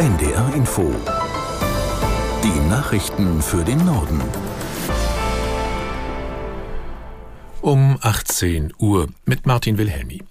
NDR Info. Die Nachrichten für den Norden. Um 18 Uhr mit Martin Wilhelmi.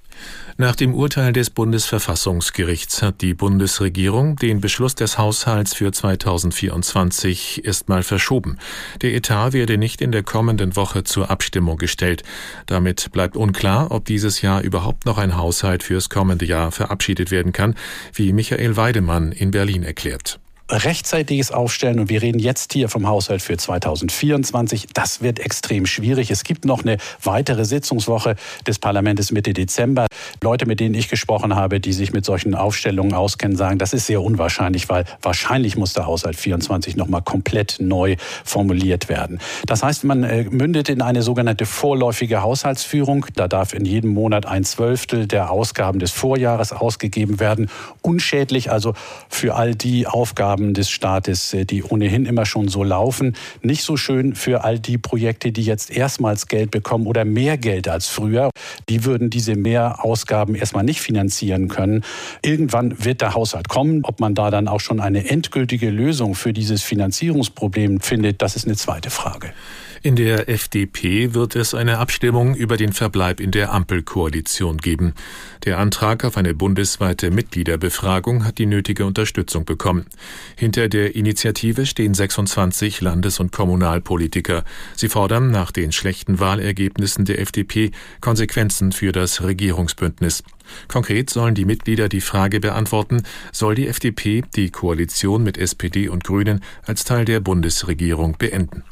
Nach dem Urteil des Bundesverfassungsgerichts hat die Bundesregierung den Beschluss des Haushalts für 2024 erstmal verschoben. Der Etat werde nicht in der kommenden Woche zur Abstimmung gestellt. Damit bleibt unklar, ob dieses Jahr überhaupt noch ein Haushalt fürs kommende Jahr verabschiedet werden kann, wie Michael Weidemann in Berlin erklärt rechtzeitiges Aufstellen und wir reden jetzt hier vom Haushalt für 2024. Das wird extrem schwierig. Es gibt noch eine weitere Sitzungswoche des Parlaments Mitte Dezember. Leute, mit denen ich gesprochen habe, die sich mit solchen Aufstellungen auskennen, sagen, das ist sehr unwahrscheinlich, weil wahrscheinlich muss der Haushalt 24 noch mal komplett neu formuliert werden. Das heißt, man äh, mündet in eine sogenannte vorläufige Haushaltsführung. Da darf in jedem Monat ein Zwölftel der Ausgaben des Vorjahres ausgegeben werden. Unschädlich also für all die Aufgaben, Ausgaben des Staates, äh, die ohnehin immer schon so laufen. Nicht so schön für all die Projekte, die jetzt erstmals Geld bekommen oder mehr Geld als früher. Die würden diese Mehrausgaben erstmal nicht finanzieren können. Irgendwann wird der Haushalt kommen. Ob man da dann auch schon eine endgültige Lösung für dieses Finanzierungsproblem findet, das ist eine zweite Frage. In der FDP wird es eine Abstimmung über den Verbleib in der Ampelkoalition geben. Der Antrag auf eine bundesweite Mitgliederbefragung hat die nötige Unterstützung bekommen. Hinter der Initiative stehen 26 Landes- und Kommunalpolitiker. Sie fordern nach den schlechten Wahlergebnissen der FDP Konsequenzen für das Regierungsbündnis. Konkret sollen die Mitglieder die Frage beantworten, soll die FDP die Koalition mit SPD und Grünen als Teil der Bundesregierung beenden?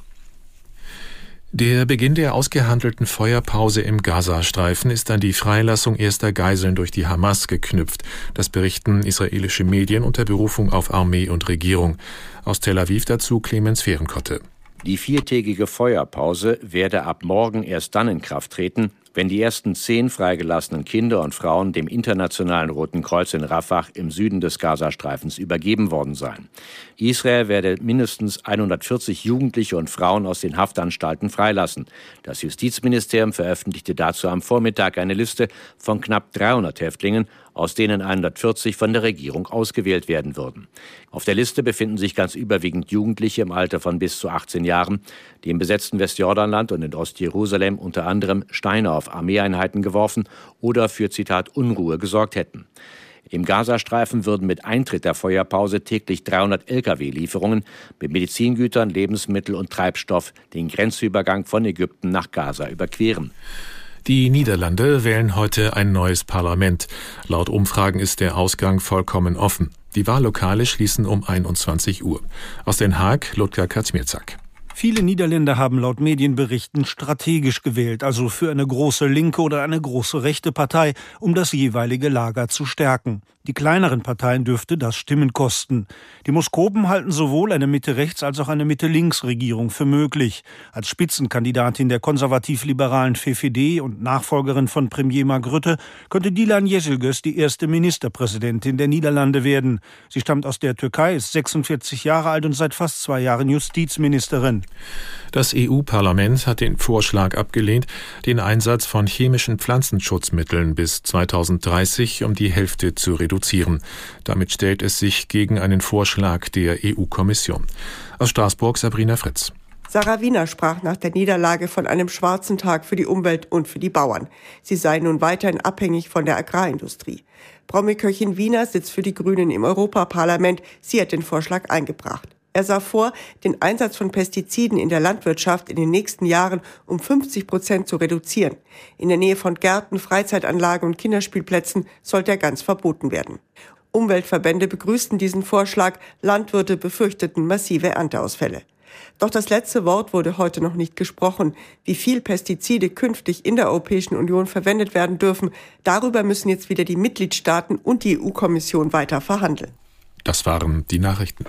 Der Beginn der ausgehandelten Feuerpause im Gazastreifen ist an die Freilassung erster Geiseln durch die Hamas geknüpft. Das berichten israelische Medien unter Berufung auf Armee und Regierung. Aus Tel Aviv dazu Clemens Fehrenkotte. Die viertägige Feuerpause werde ab morgen erst dann in Kraft treten, wenn die ersten zehn freigelassenen Kinder und Frauen dem Internationalen Roten Kreuz in Rafah im Süden des Gazastreifens übergeben worden seien. Israel werde mindestens 140 Jugendliche und Frauen aus den Haftanstalten freilassen. Das Justizministerium veröffentlichte dazu am Vormittag eine Liste von knapp 300 Häftlingen, aus denen 140 von der Regierung ausgewählt werden würden. Auf der Liste befinden sich ganz überwiegend Jugendliche im Alter von bis zu 18 Jahren, die im besetzten Westjordanland und in Ostjerusalem unter anderem Steine auf Armeeeinheiten geworfen oder für Zitat Unruhe gesorgt hätten. Im Gazastreifen würden mit Eintritt der Feuerpause täglich 300 Lkw-Lieferungen mit Medizingütern, Lebensmittel und Treibstoff den Grenzübergang von Ägypten nach Gaza überqueren. Die Niederlande wählen heute ein neues Parlament. Laut Umfragen ist der Ausgang vollkommen offen. Die Wahllokale schließen um 21 Uhr. Aus Den Haag, Ludger Kaczmierzak. Viele Niederländer haben laut Medienberichten strategisch gewählt, also für eine große linke oder eine große rechte Partei, um das jeweilige Lager zu stärken. Die kleineren Parteien dürfte das Stimmen kosten. Die Moskopen halten sowohl eine Mitte-Rechts- als auch eine Mitte-Links-Regierung für möglich. Als Spitzenkandidatin der konservativ-liberalen FFD und Nachfolgerin von Premier Mark Rutte könnte Dilan Yeşilgöz die erste Ministerpräsidentin der Niederlande werden. Sie stammt aus der Türkei, ist 46 Jahre alt und seit fast zwei Jahren Justizministerin. Das EU-Parlament hat den Vorschlag abgelehnt, den Einsatz von chemischen Pflanzenschutzmitteln bis 2030 um die Hälfte zu reduzieren. Damit stellt es sich gegen einen Vorschlag der EU-Kommission. Aus Straßburg Sabrina Fritz. Sarah Wiener sprach nach der Niederlage von einem schwarzen Tag für die Umwelt und für die Bauern. Sie sei nun weiterhin abhängig von der Agrarindustrie. Promiköchin Wiener sitzt für die Grünen im Europaparlament. Sie hat den Vorschlag eingebracht. Er sah vor, den Einsatz von Pestiziden in der Landwirtschaft in den nächsten Jahren um 50 Prozent zu reduzieren. In der Nähe von Gärten, Freizeitanlagen und Kinderspielplätzen sollte er ganz verboten werden. Umweltverbände begrüßten diesen Vorschlag, Landwirte befürchteten massive Ernteausfälle. Doch das letzte Wort wurde heute noch nicht gesprochen. Wie viel Pestizide künftig in der Europäischen Union verwendet werden dürfen, darüber müssen jetzt wieder die Mitgliedstaaten und die EU-Kommission weiter verhandeln. Das waren die Nachrichten.